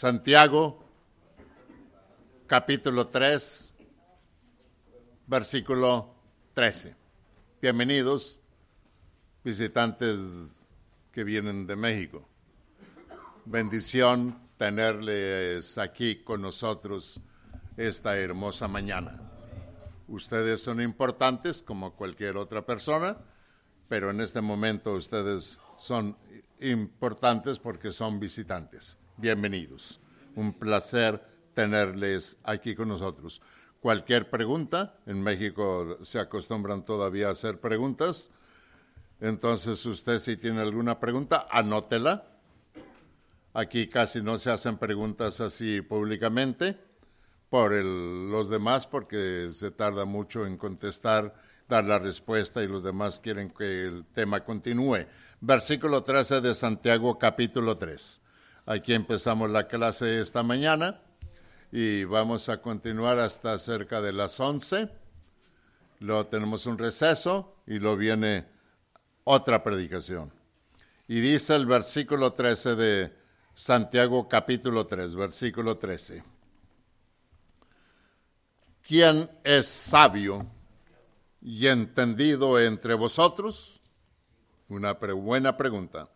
Santiago, capítulo 3, versículo 13. Bienvenidos, visitantes que vienen de México. Bendición tenerles aquí con nosotros esta hermosa mañana. Ustedes son importantes como cualquier otra persona, pero en este momento ustedes son importantes porque son visitantes. Bienvenidos. Un placer tenerles aquí con nosotros. Cualquier pregunta, en México se acostumbran todavía a hacer preguntas, entonces usted si tiene alguna pregunta, anótela. Aquí casi no se hacen preguntas así públicamente por los demás porque se tarda mucho en contestar, dar la respuesta y los demás quieren que el tema continúe. Versículo 13 de Santiago capítulo 3. Aquí empezamos la clase esta mañana y vamos a continuar hasta cerca de las 11. Luego tenemos un receso y luego viene otra predicación. Y dice el versículo 13 de Santiago capítulo 3, versículo 13. ¿Quién es sabio y entendido entre vosotros? Una buena pregunta.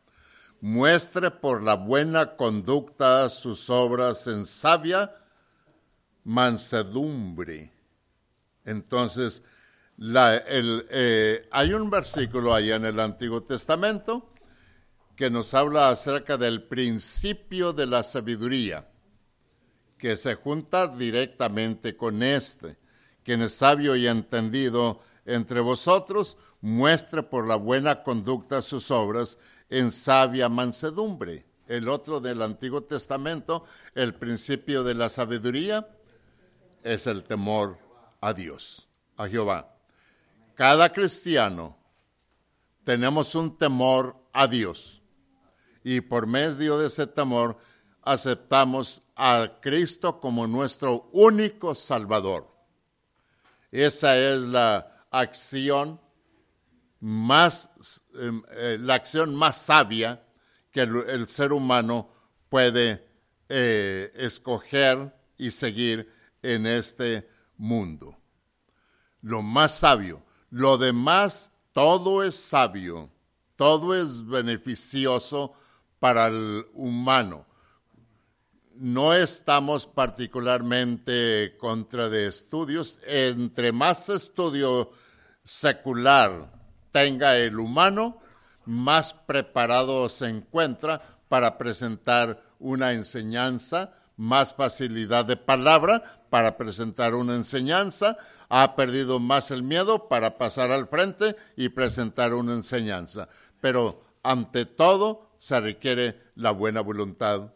Muestre por la buena conducta sus obras en sabia mansedumbre. Entonces, eh, hay un versículo allá en el Antiguo Testamento que nos habla acerca del principio de la sabiduría que se junta directamente con este. Quien es sabio y entendido entre vosotros, muestre por la buena conducta sus obras en sabia mansedumbre. El otro del Antiguo Testamento, el principio de la sabiduría, es el temor a Dios, a Jehová. Cada cristiano tenemos un temor a Dios y por medio de ese temor aceptamos a Cristo como nuestro único Salvador. Esa es la acción más, em, eh, la acción más sabia que el, ser humano puede eh, escoger y seguir en este mundo. Lo más sabio. Lo demás, todo es sabio, todo es beneficioso para el humano no estamos particularmente contra de estudios. Entre más estudio secular tenga el humano, más preparado se encuentra para presentar una enseñanza, más facilidad de palabra para presentar una enseñanza, ha perdido más el miedo para pasar al frente y presentar una enseñanza. Pero ante todo se requiere la buena voluntad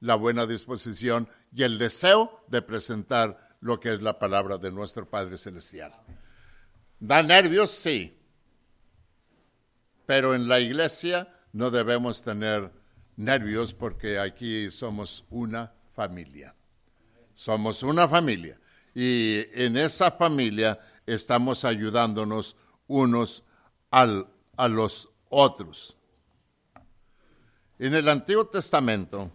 la buena disposición y el deseo de presentar lo que es la palabra de nuestro Padre Celestial. ¿Da nervios? Sí. Pero en la iglesia no debemos tener nervios porque aquí somos una familia. Somos una familia. Y en esa familia estamos ayudándonos unos al, a los otros. En el Antiguo Testamento,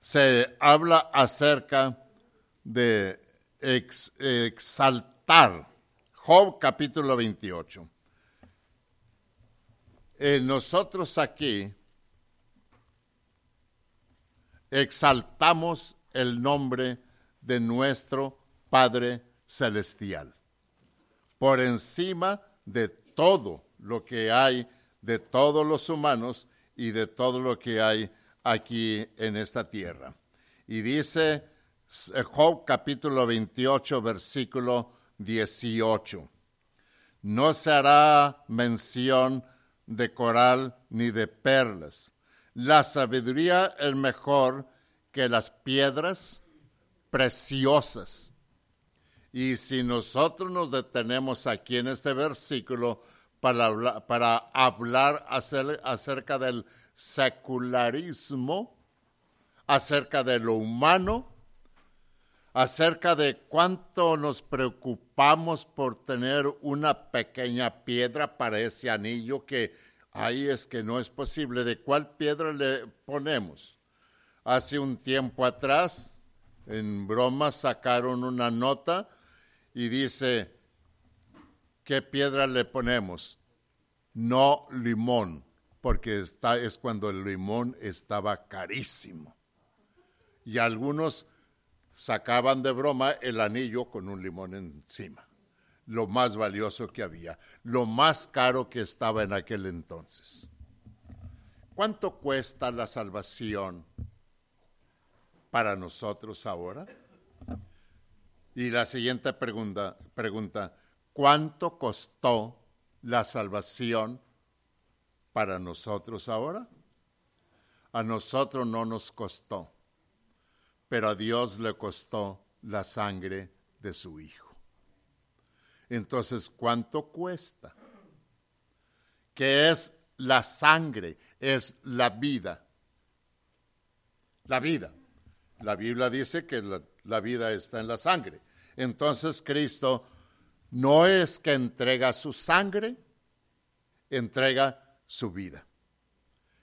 se habla acerca de exaltar. Job capítulo 28. Eh, nosotros aquí exaltamos el nombre de nuestro Padre Celestial por encima de todo lo que hay, de todos los humanos y de todo lo que hay aquí en esta tierra. Y dice eh, Job capítulo 28, versículo 18. No se hará mención de coral ni de perlas. La sabiduría es mejor que las piedras preciosas. Y si nosotros nos detenemos aquí en este versículo para, para hablar acerca del secularismo acerca de lo humano, acerca de cuánto nos preocupamos por tener una pequeña piedra para ese anillo que Ahí es que no es posible. ¿De cuál piedra le ponemos? Hace un tiempo atrás, en broma, sacaron una nota y dice, ¿qué piedra le ponemos? No limón, porque está, es cuando el limón estaba carísimo. Y algunos sacaban de broma el anillo con un limón encima lo más valioso que había, lo más caro que estaba en aquel entonces. ¿Cuánto cuesta la salvación para nosotros ahora? Y la siguiente pregunta, pregunta ¿cuánto costó la salvación para nosotros ahora? A nosotros no nos costó, pero a Dios le costó la sangre de su Hijo. Entonces, ¿cuánto cuesta? ¿Qué es la sangre? Es la vida. La vida. La Biblia dice que la, vida está en la sangre. Entonces, Cristo no es que entrega su sangre, entrega su vida.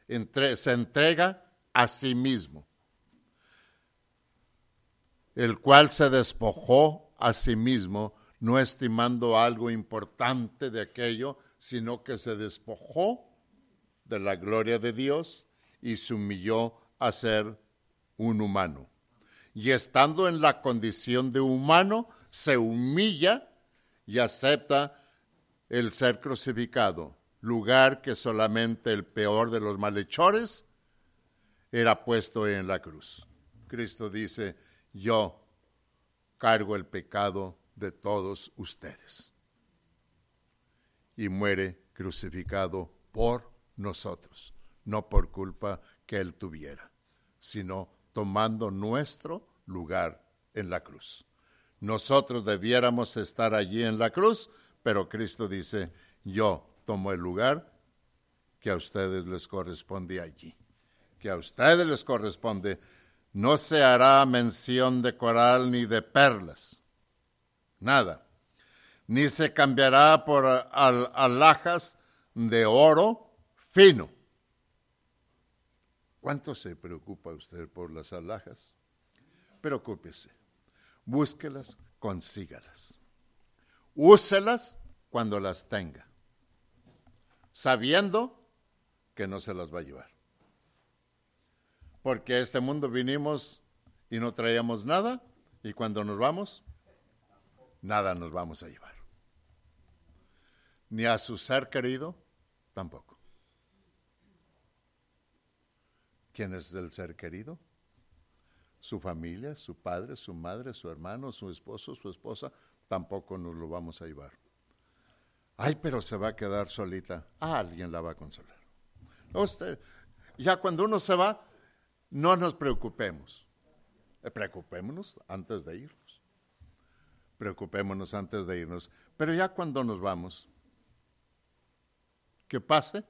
Se entrega a sí mismo, el cual se despojó a sí mismo no estimando algo importante de aquello, sino que se despojó de la gloria de Dios y se humilló a ser un humano. Y estando en la condición de humano, se humilla y acepta el ser crucificado, lugar que solamente el peor de los malhechores era puesto en la cruz. Cristo dice, yo cargo el pecado de todos ustedes. Y muere crucificado por nosotros, no por culpa que Él tuviera, sino tomando nuestro lugar en la cruz. Nosotros debiéramos estar allí en la cruz, pero Cristo dice, yo tomo el lugar que a ustedes les corresponde allí, que a ustedes les corresponde. No se hará mención de coral ni de perlas, nada, ni se cambiará por alhajas de oro fino. ¿Cuánto se preocupa usted por las alhajas? Preocúpese, búsquelas, consígalas. Úselas cuando las tenga, sabiendo que no se las va a llevar. Porque a este mundo vinimos y no traíamos nada, y cuando nos vamos, nada nos vamos a llevar. Ni a su ser querido, tampoco. ¿Quién es el ser querido? Su familia, su padre, su madre, su hermano, su esposo, su esposa, tampoco nos lo vamos a llevar. Ay, pero se va a quedar solita. Ah, alguien la va a consolar. Ya cuando uno se va, no nos preocupemos. Preocupémonos antes de ir preocupémonos antes de irnos. Pero ya cuando nos vamos, que pase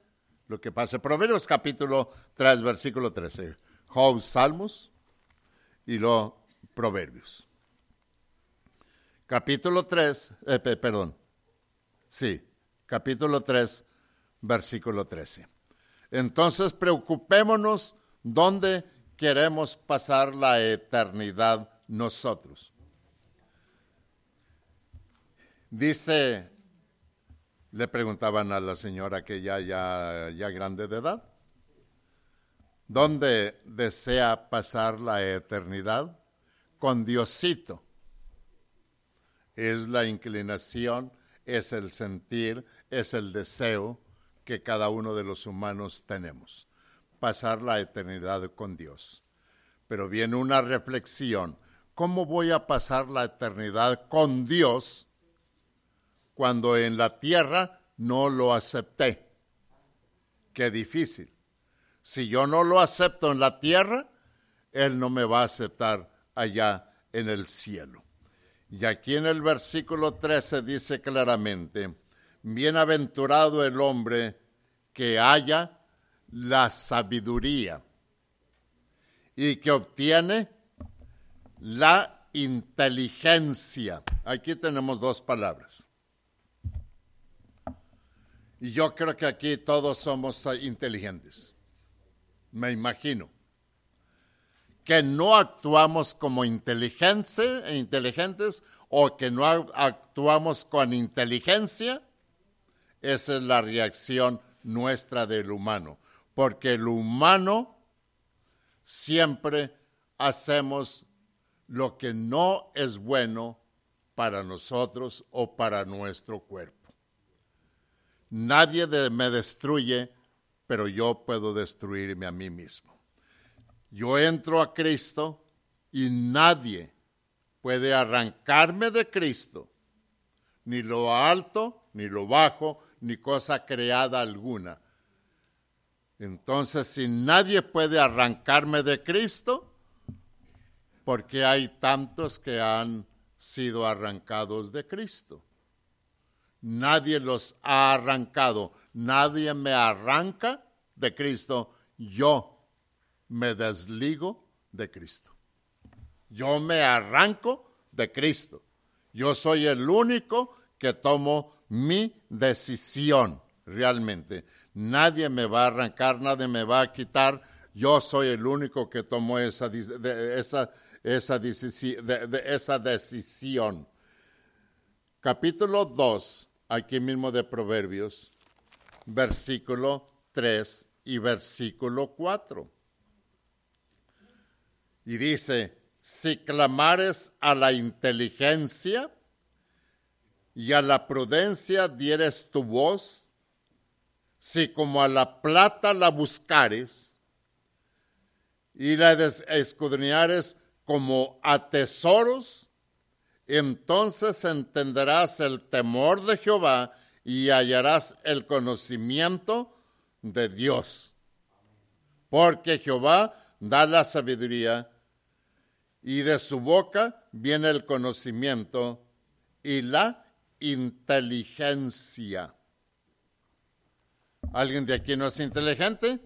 lo que pase. Proverbios capítulo 3, versículo 13. Job, Salmos y luego Proverbios. Capítulo 3, eh, perdón. Sí, capítulo 3, versículo 13. Entonces preocupémonos dónde queremos pasar la eternidad nosotros. Dice, le preguntaban a la señora que ya, ya, ya grande de edad, ¿dónde desea pasar la eternidad? Con Diosito. Es la inclinación, es el sentir, es el deseo que cada uno de los humanos tenemos, pasar la eternidad con Dios. Pero viene una reflexión, ¿cómo voy a pasar la eternidad con Dios? cuando en la tierra no lo acepté. Qué difícil. Si yo no lo acepto en la tierra, Él no me va a aceptar allá en el cielo. Y aquí en el versículo 13 dice claramente, bienaventurado el hombre que haya la sabiduría y que obtiene la inteligencia. Aquí tenemos dos palabras Y yo creo que aquí todos somos inteligentes. Me imagino. Que no actuamos como inteligentes o que no actuamos con inteligencia. Esa es la reacción nuestra del humano. Porque el humano siempre hacemos lo que no es bueno para nosotros o para nuestro cuerpo. Nadie me destruye, pero yo puedo destruirme a mí mismo. Yo entro a Cristo y nadie puede arrancarme de Cristo, ni lo alto, ni lo bajo, ni cosa creada alguna. Entonces, si nadie puede arrancarme de Cristo, porque hay tantos que han sido arrancados de Cristo? Nadie los ha arrancado. Nadie me arranca de Cristo. Yo me desligo de Cristo. Yo me arranco de Cristo. Yo soy el único que tomo mi decisión realmente. Nadie me va a arrancar, nadie me va a quitar. Yo soy el único que tomo esa, esa, esa, esa decisión. Capítulo 2 aquí mismo de Proverbios, versículo 3 y versículo 4. Y dice, si clamares a la inteligencia y a la prudencia dieres tu voz, si como a la plata la buscares y la escudriñares como a tesoros, entonces entenderás el temor de Jehová y hallarás el conocimiento de Dios. Porque Jehová da la sabiduría y de su boca viene el conocimiento y la inteligencia. ¿Alguien de aquí no es inteligente?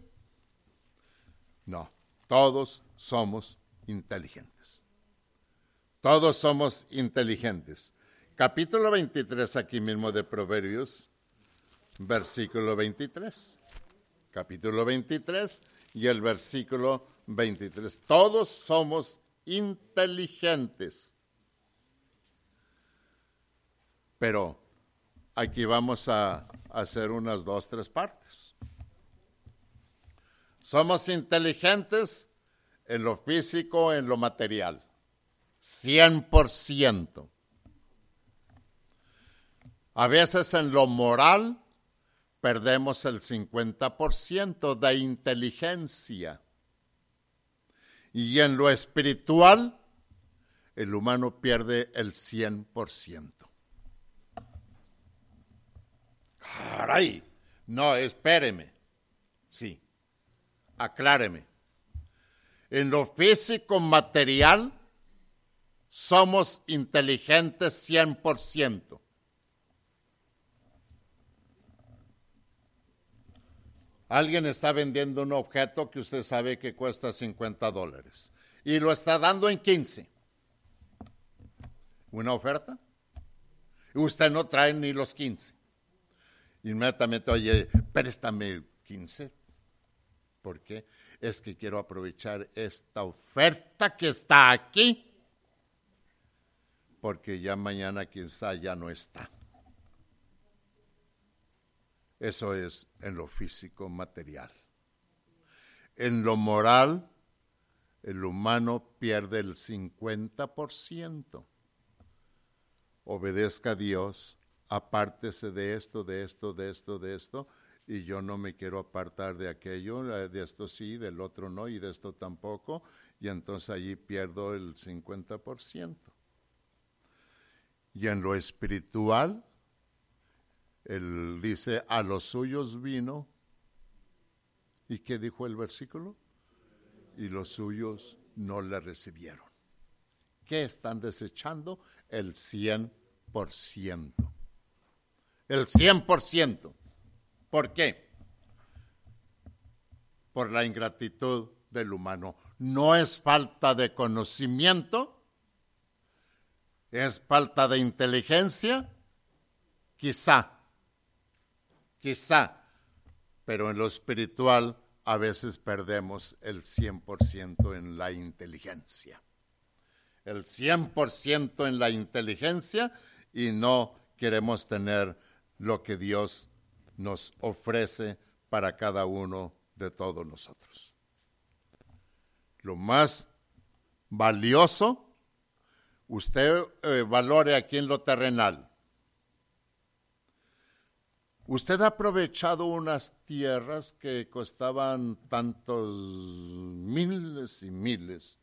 No, todos somos inteligentes. Todos somos inteligentes. Capítulo 23 aquí mismo de Proverbios, versículo 23. Capítulo 23 y el versículo 23. Todos somos inteligentes. Pero aquí vamos a hacer unas dos, tres partes. Somos inteligentes en lo físico, en lo material. 100%. A veces en lo moral perdemos el 50% de inteligencia. Y en lo espiritual, el humano pierde el 100%. Caray, no, espéreme. Sí, acláreme. En lo físico material, somos inteligentes 100%. Alguien está vendiendo un objeto que usted sabe que cuesta 50 dólares y lo está dando en 15. ¿Una oferta? Y usted no trae ni los 15. Inmediatamente, oye, préstame 15. ¿Por qué? Es que quiero aprovechar esta oferta que está aquí porque ya mañana quizá ya no está. Eso es en lo físico material. En lo moral, el humano pierde el 50%. Obedezca a Dios, apártese de esto, de esto, de esto, de esto, y yo no me quiero apartar de aquello, de esto sí, del otro no, y de esto tampoco, y entonces allí pierdo el 50%. Y en lo espiritual, él dice, a los suyos vino. ¿Y qué dijo el versículo? Y los suyos no le recibieron. ¿Qué están desechando? El 100%. El 100%. ¿Por qué? Por la ingratitud del humano. No es falta de conocimiento, ¿Es falta de inteligencia? Quizá, quizá, pero en lo espiritual a veces perdemos el 100% en la inteligencia. El 100% en la inteligencia y no queremos tener lo que Dios nos ofrece para cada uno de todos nosotros. Lo más valioso, usted eh, valore aquí en lo terrenal. Usted ha aprovechado unas tierras que costaban tantos miles y miles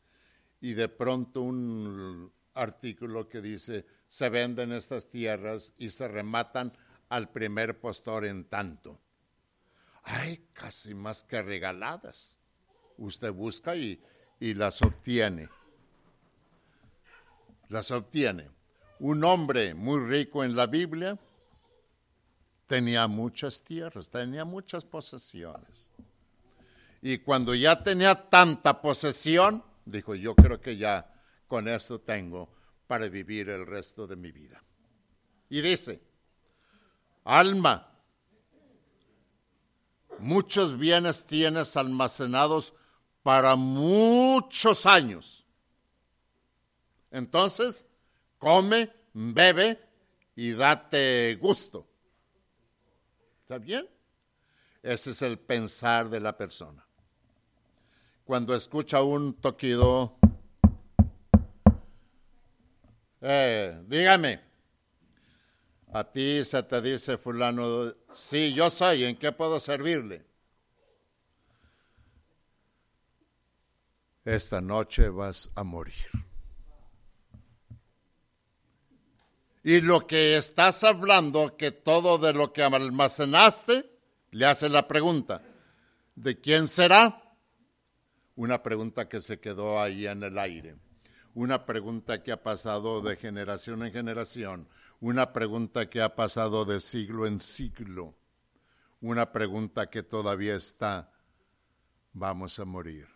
y de pronto un artículo que dice se venden estas tierras y se rematan al primer postor en tanto. Ay, casi más que regaladas. Usted busca y, y las obtiene. Las obtiene. Un hombre muy rico en la Biblia tenía muchas tierras, tenía muchas posesiones. Y cuando ya tenía tanta posesión, dijo, yo creo que ya con esto tengo para vivir el resto de mi vida. Y dice, alma, muchos bienes tienes almacenados para muchos años. Entonces, come, bebe y date gusto. ¿Está bien? Ese es el pensar de la persona. Cuando escucha un toquido, eh, dígame, a ti se te dice fulano, sí, yo soy, ¿en qué puedo servirle? Esta noche vas a morir. Y lo que estás hablando, que todo de lo que almacenaste, le hace la pregunta, ¿de quién será? Una pregunta que se quedó ahí en el aire, una pregunta que ha pasado de generación en generación, una pregunta que ha pasado de siglo en siglo, una pregunta que todavía está, vamos a morir.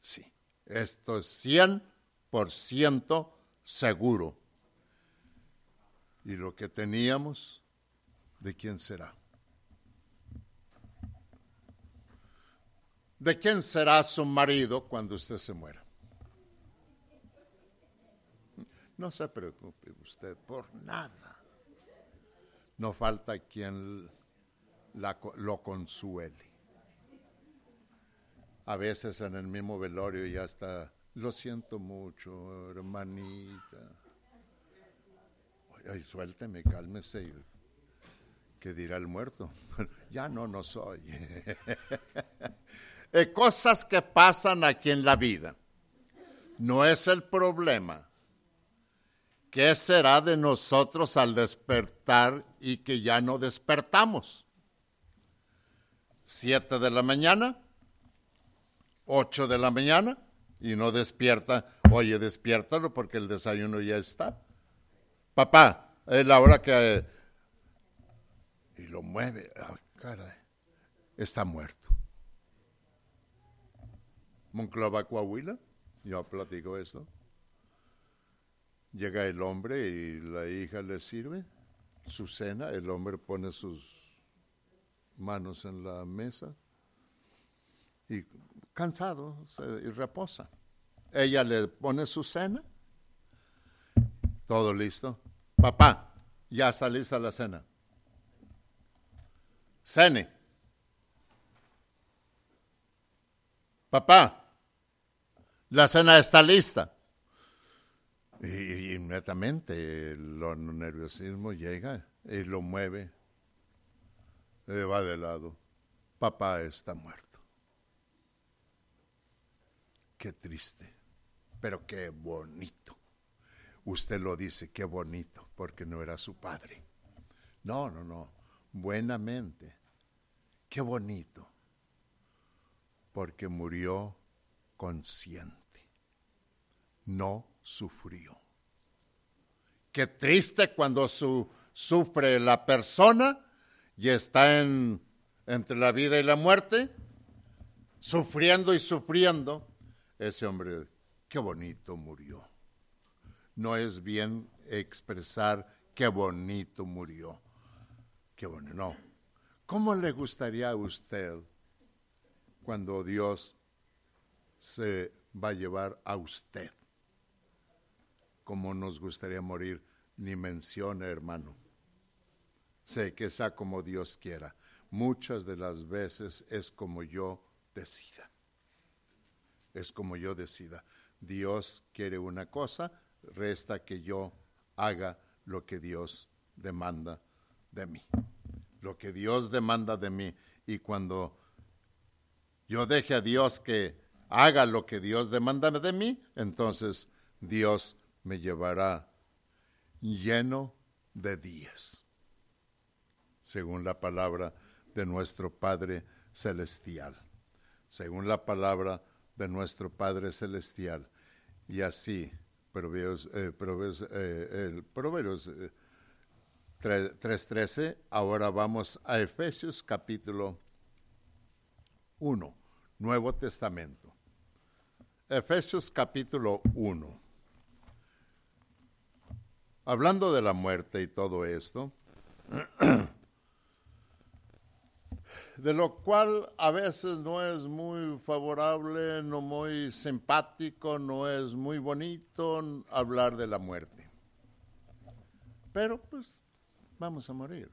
Sí, esto es 100% seguro y lo que teníamos, ¿de quién será? ¿De quién será su marido cuando usted se muera? No se preocupe usted por nada. No falta quien lo consuele. A veces en el mismo velorio ya está, lo siento mucho, hermanita ay, suélteme, cálmese. ¿Qué dirá el muerto? ya no, no soy. Eh, cosas que pasan aquí en la vida. No es el problema. ¿Qué será de nosotros al despertar y que ya no despertamos? Siete de la mañana, ocho de la mañana, y no despierta. Oye, despiértalo porque el desayuno ya está. Papá, es la hora que... Y lo mueve. caray. Está muerto. Monclova, Coahuila. Yo platico esto. Llega el hombre y la hija le sirve su cena. El hombre pone sus manos en la mesa y cansado y reposa. Ella le pone su cena. Todo listo. Papá, ya está lista la cena. Cene. Papá, la cena está lista. Y, inmediatamente el nerviosismo llega y lo mueve, y va de lado. Papá está muerto. Qué triste, pero qué bonito usted lo dice, qué bonito, porque no era su padre. No, no, no, buenamente, qué bonito, porque murió consciente, no sufrió. Qué triste cuando su, sufre la persona y está en, entre la vida y la muerte, sufriendo y sufriendo. Ese hombre, qué bonito murió no es bien expresar qué bonito murió. qué bueno, no. ¿Cómo le gustaría a usted cuando Dios se va a llevar a usted? ¿Cómo nos gustaría morir? Ni mencione, hermano. Sé que sea como Dios quiera. Muchas de las veces es como yo decida. Es como yo decida. Dios quiere una cosa, resta que yo haga lo que Dios demanda de mí. Lo que Dios demanda de mí. Y cuando yo deje a Dios que haga lo que Dios demanda de mí, entonces Dios me llevará lleno de días, según la palabra de nuestro Padre Celestial, según la palabra de nuestro Padre Celestial. Y así, Proverbios, eh, Proverbios, eh, Proverbios 3.13, eh, ahora vamos a Efesios capítulo 1, Nuevo Testamento. Efesios capítulo 1. Hablando de la muerte y todo esto, de lo cual a veces no es muy favorable, no muy simpático, no es muy bonito hablar de la muerte. Pero pues vamos a morir.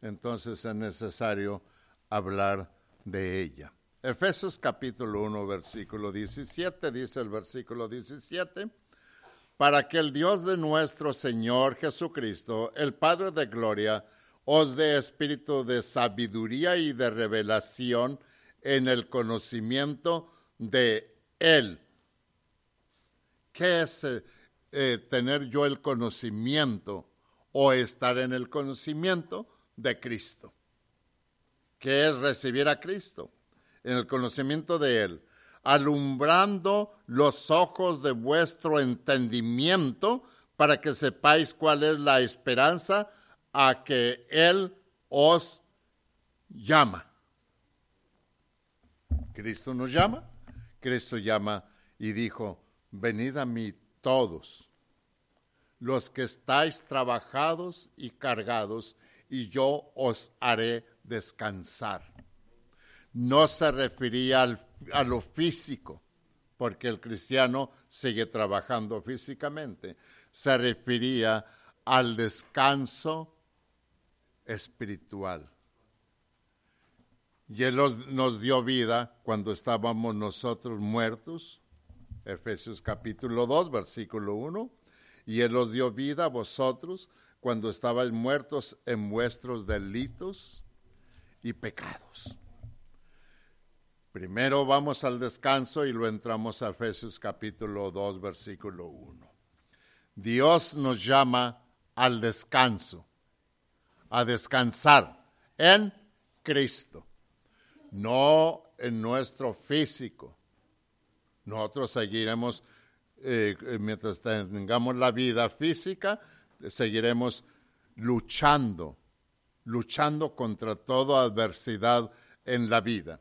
Entonces es necesario hablar de ella. Efesios capítulo 1, versículo 17, dice el versículo 17, para que el Dios de nuestro Señor Jesucristo, el Padre de Gloria, os dé espíritu de sabiduría y de revelación en el conocimiento de Él. ¿Qué es eh, eh, tener yo el conocimiento o estar en el conocimiento de Cristo? ¿Qué es recibir a Cristo? En el conocimiento de Él, alumbrando los ojos de vuestro entendimiento para que sepáis cuál es la esperanza a que Él os llama. Cristo nos llama, Cristo llama y dijo, venid a mí todos los que estáis trabajados y cargados, y yo os haré descansar. No se refería a lo físico, porque el cristiano sigue trabajando físicamente. Se refería al descanso espiritual. Y Él nos dio vida cuando estábamos nosotros muertos, Efesios capítulo 2, versículo 1, y Él os dio vida a vosotros cuando estabais muertos en vuestros delitos y pecados. Primero vamos al descanso y lo entramos a Efesios capítulo 2, versículo 1. Dios nos llama al descanso a descansar en Cristo, no en nuestro físico. Nosotros seguiremos, eh, mientras tengamos la vida física, seguiremos luchando, luchando contra toda adversidad en la vida.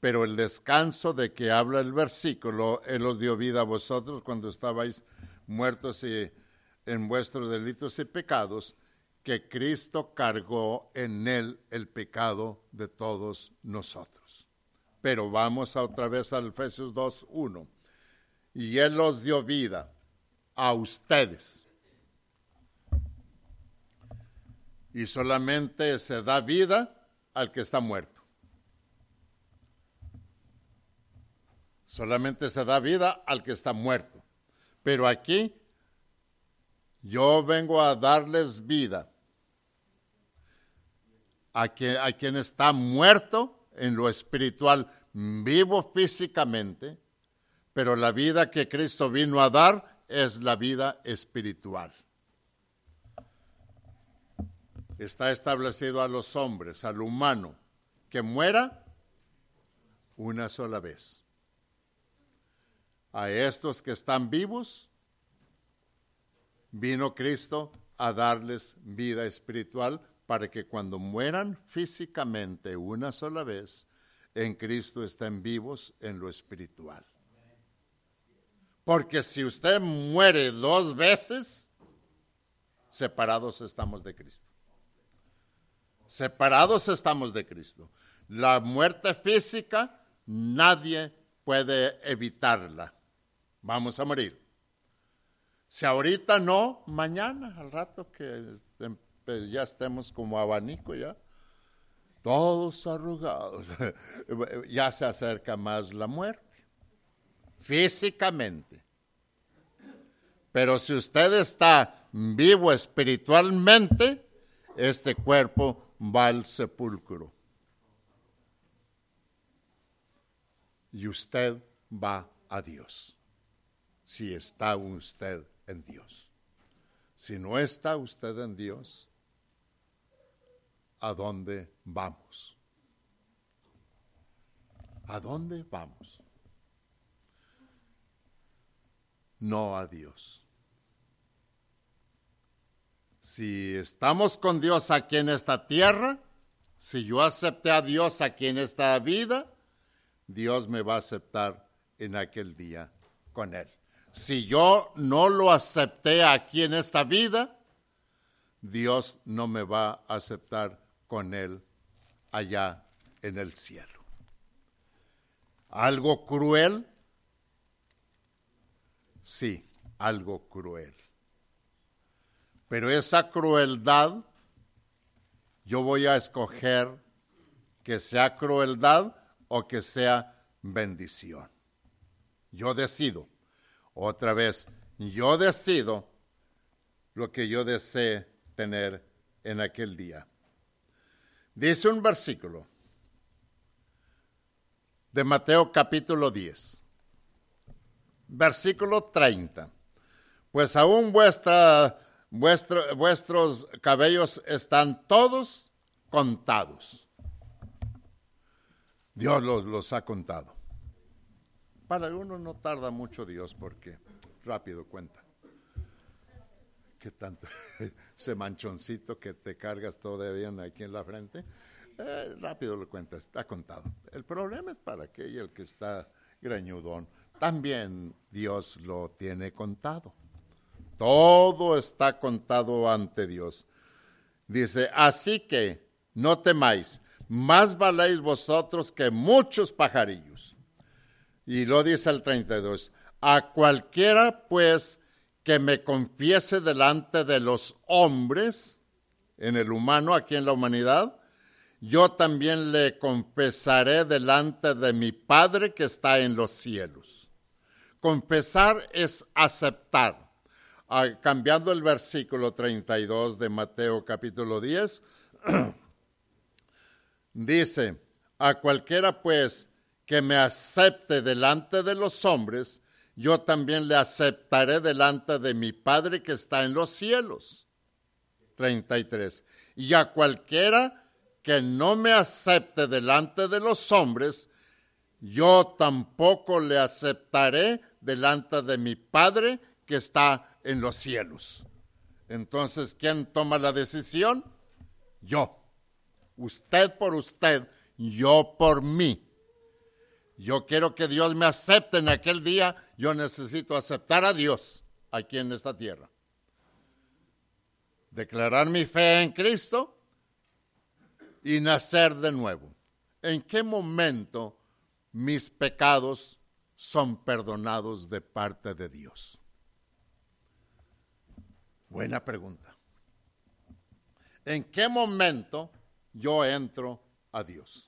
Pero el descanso de que habla el versículo, Él os dio vida a vosotros cuando estabais muertos en vuestros delitos y pecados, que Cristo cargó en él el pecado de todos nosotros. Pero vamos otra vez al Efesios 2.1. Y Él los dio vida a ustedes. Y solamente se da vida al que está muerto. Solamente se da vida al que está muerto. Pero aquí yo vengo a darles vida a quien, está muerto en lo espiritual, vivo físicamente, pero la vida que Cristo vino a dar es la vida espiritual. Está establecido a los hombres, al humano, que muera una sola vez. A estos que están vivos, vino Cristo a darles vida espiritual para que cuando mueran físicamente una sola vez, en Cristo estén vivos en lo espiritual. Porque si usted muere dos veces, separados estamos de Cristo. Separados estamos de Cristo. La muerte física nadie puede evitarla. Vamos a morir. Si ahorita no, mañana, al rato que ya estemos como abanico ya, todos arrugados, ya se acerca más la muerte, físicamente. Pero si usted está vivo espiritualmente, este cuerpo va al sepulcro. Y usted va a Dios, si está usted en Dios. Si no está usted en Dios, ¿a dónde vamos? ¿A dónde vamos? No a Dios. Si estamos con Dios aquí en esta tierra, si yo acepté a Dios aquí en esta vida, Dios me va a aceptar en aquel día con Él. Si yo no lo acepté aquí en esta vida, Dios no me va a aceptar con Él allá en el cielo. ¿Algo cruel? Sí, algo cruel. Pero esa crueldad, yo voy a escoger que sea crueldad o que sea bendición. Yo decido. Otra vez, yo decido lo que yo desee tener en aquel día. Dice un versículo de Mateo capítulo 10, versículo 30. Pues aún vuestra, vuestros cabellos están todos contados. Dios los, los ha contado. Para uno no tarda mucho Dios porque rápido cuenta. ¿Qué tanto? Ese manchoncito que te cargas todavía aquí en la frente, eh, rápido lo cuenta, está contado. El problema es para aquel que está greñudón. También Dios lo tiene contado. Todo está contado ante Dios. Dice, así que no temáis, más valéis vosotros que muchos pajarillos. Y lo dice el 32, a cualquiera pues que me confiese delante de los hombres, en el humano, aquí en la humanidad, yo también le confesaré delante de mi Padre que está en los cielos. Confesar es aceptar. Ah, cambiando el versículo 32 de Mateo capítulo 10, dice, a cualquiera pues que me acepte delante de los hombres, yo también le aceptaré delante de mi Padre que está en los cielos. 33. Y a cualquiera que no me acepte delante de los hombres, yo tampoco le aceptaré delante de mi Padre que está en los cielos. Entonces, ¿quién toma la decisión? Yo. Usted por usted, yo por mí. Yo quiero que Dios me acepte en aquel día. Yo necesito aceptar a Dios aquí en esta tierra. Declarar mi fe en Cristo y nacer de nuevo. ¿En qué momento mis pecados son perdonados de parte de Dios? Buena pregunta. ¿En qué momento yo entro a Dios?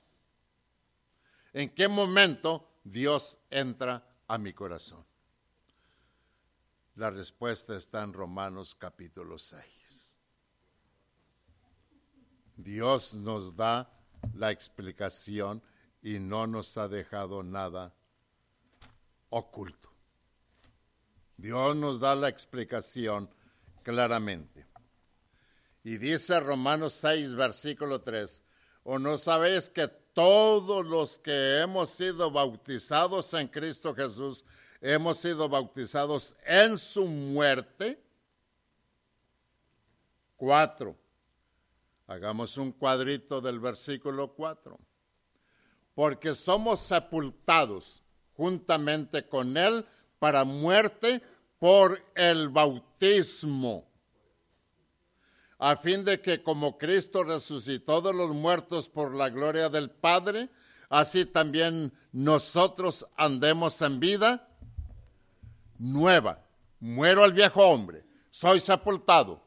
¿En qué momento Dios entra a mi corazón? La respuesta está en Romanos capítulo 6. Dios nos da la explicación y no nos ha dejado nada oculto. Dios nos da la explicación claramente. Y dice Romanos 6, versículo 3, ¿o no sabéis que todos los que hemos sido bautizados en Cristo Jesús, hemos sido bautizados en su muerte. Cuatro. Hagamos un cuadrito del versículo cuatro. Porque somos sepultados juntamente con Él para muerte por el bautismo. A fin de que como Cristo resucitó de los muertos por la gloria del Padre, así también nosotros andemos en vida nueva. Muero al viejo hombre, soy sepultado,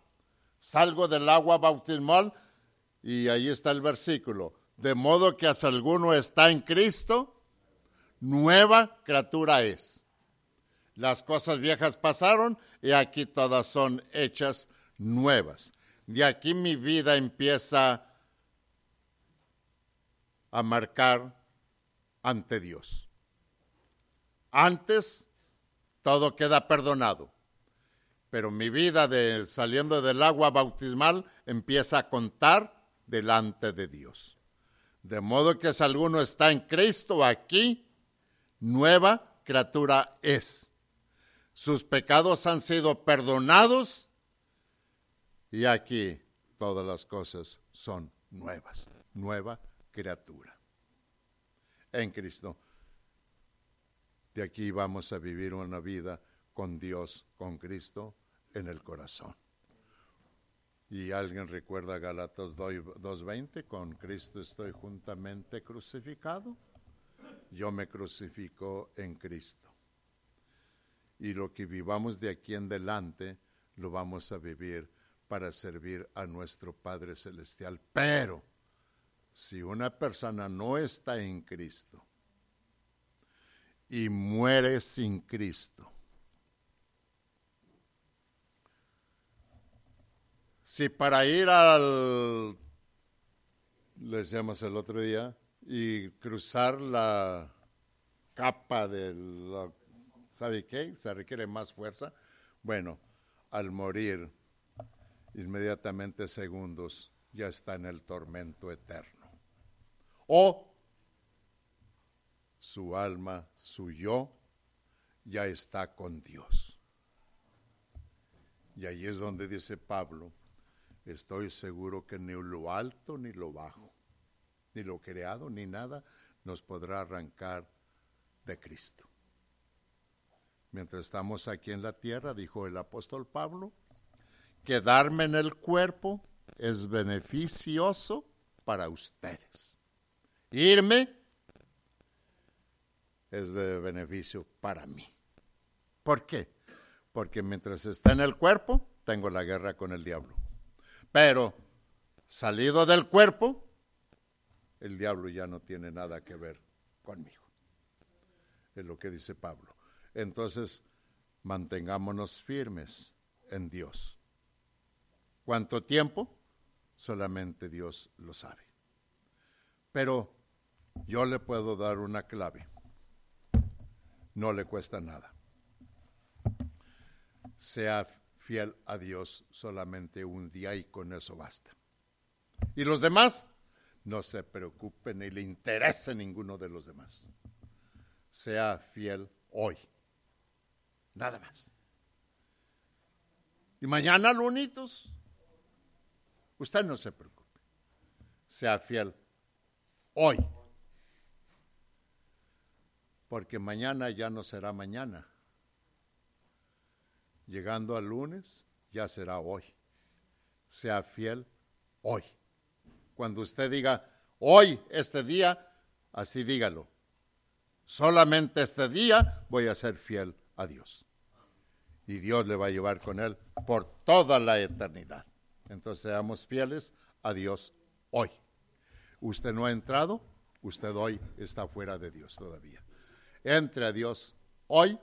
salgo del agua bautismal y ahí está el versículo. De modo que si alguno está en Cristo, nueva criatura es. Las cosas viejas pasaron y aquí todas son hechas nuevas. De aquí mi vida empieza a marcar ante Dios. Antes todo queda perdonado, pero mi vida de saliendo del agua bautismal empieza a contar delante de Dios. De modo que si alguno está en Cristo aquí, nueva criatura es. Sus pecados han sido perdonados y aquí todas las cosas son nuevas, nueva criatura. En Cristo. De aquí vamos a vivir una vida con Dios, con Cristo en el corazón. Y alguien recuerda Galatas 2.20, con Cristo estoy juntamente crucificado. Yo me crucifico en Cristo. Y lo que vivamos de aquí en adelante lo vamos a vivir para servir a nuestro Padre Celestial. Pero si una persona no está en Cristo y muere sin Cristo, si para ir al, le decíamos el otro día, y cruzar la capa del, ¿sabe qué? Se requiere más fuerza. Bueno, al morir inmediatamente segundos, ya está en el tormento eterno. O su alma, su yo, ya está con Dios. Y ahí es donde dice Pablo, estoy seguro que ni lo alto ni lo bajo, ni lo creado ni nada nos podrá arrancar de Cristo. Mientras estamos aquí en la tierra, dijo el apóstol Pablo, quedarme en el cuerpo es beneficioso para ustedes. Irme es de beneficio para mí. ¿Por qué? Porque mientras está en el cuerpo, tengo la guerra con el diablo. Pero salido del cuerpo, el diablo ya no tiene nada que ver conmigo. Es lo que dice Pablo. Entonces, mantengámonos firmes en Dios. ¿Cuánto tiempo? Solamente Dios lo sabe. Pero yo le puedo dar una clave. No le cuesta nada. Sea fiel a Dios solamente un día y con eso basta. Y los demás, no se preocupen ni le interese ninguno de los demás. Sea fiel hoy. Nada más. Y mañana, lunitos, Usted no se preocupe. Sea fiel hoy. Porque mañana ya no será mañana. Llegando al lunes, ya será hoy. Sea fiel hoy. Cuando usted diga, hoy, este día, así dígalo. Solamente este día voy a ser fiel a Dios. Y Dios le va a llevar con él por toda la eternidad. Entonces seamos fieles a Dios hoy. Usted no ha entrado, usted hoy está fuera de Dios todavía. Entre a Dios hoy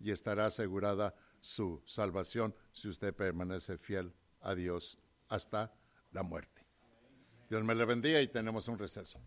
y estará asegurada su salvación si usted permanece fiel a Dios hasta la muerte. Dios me le bendiga y tenemos un receso.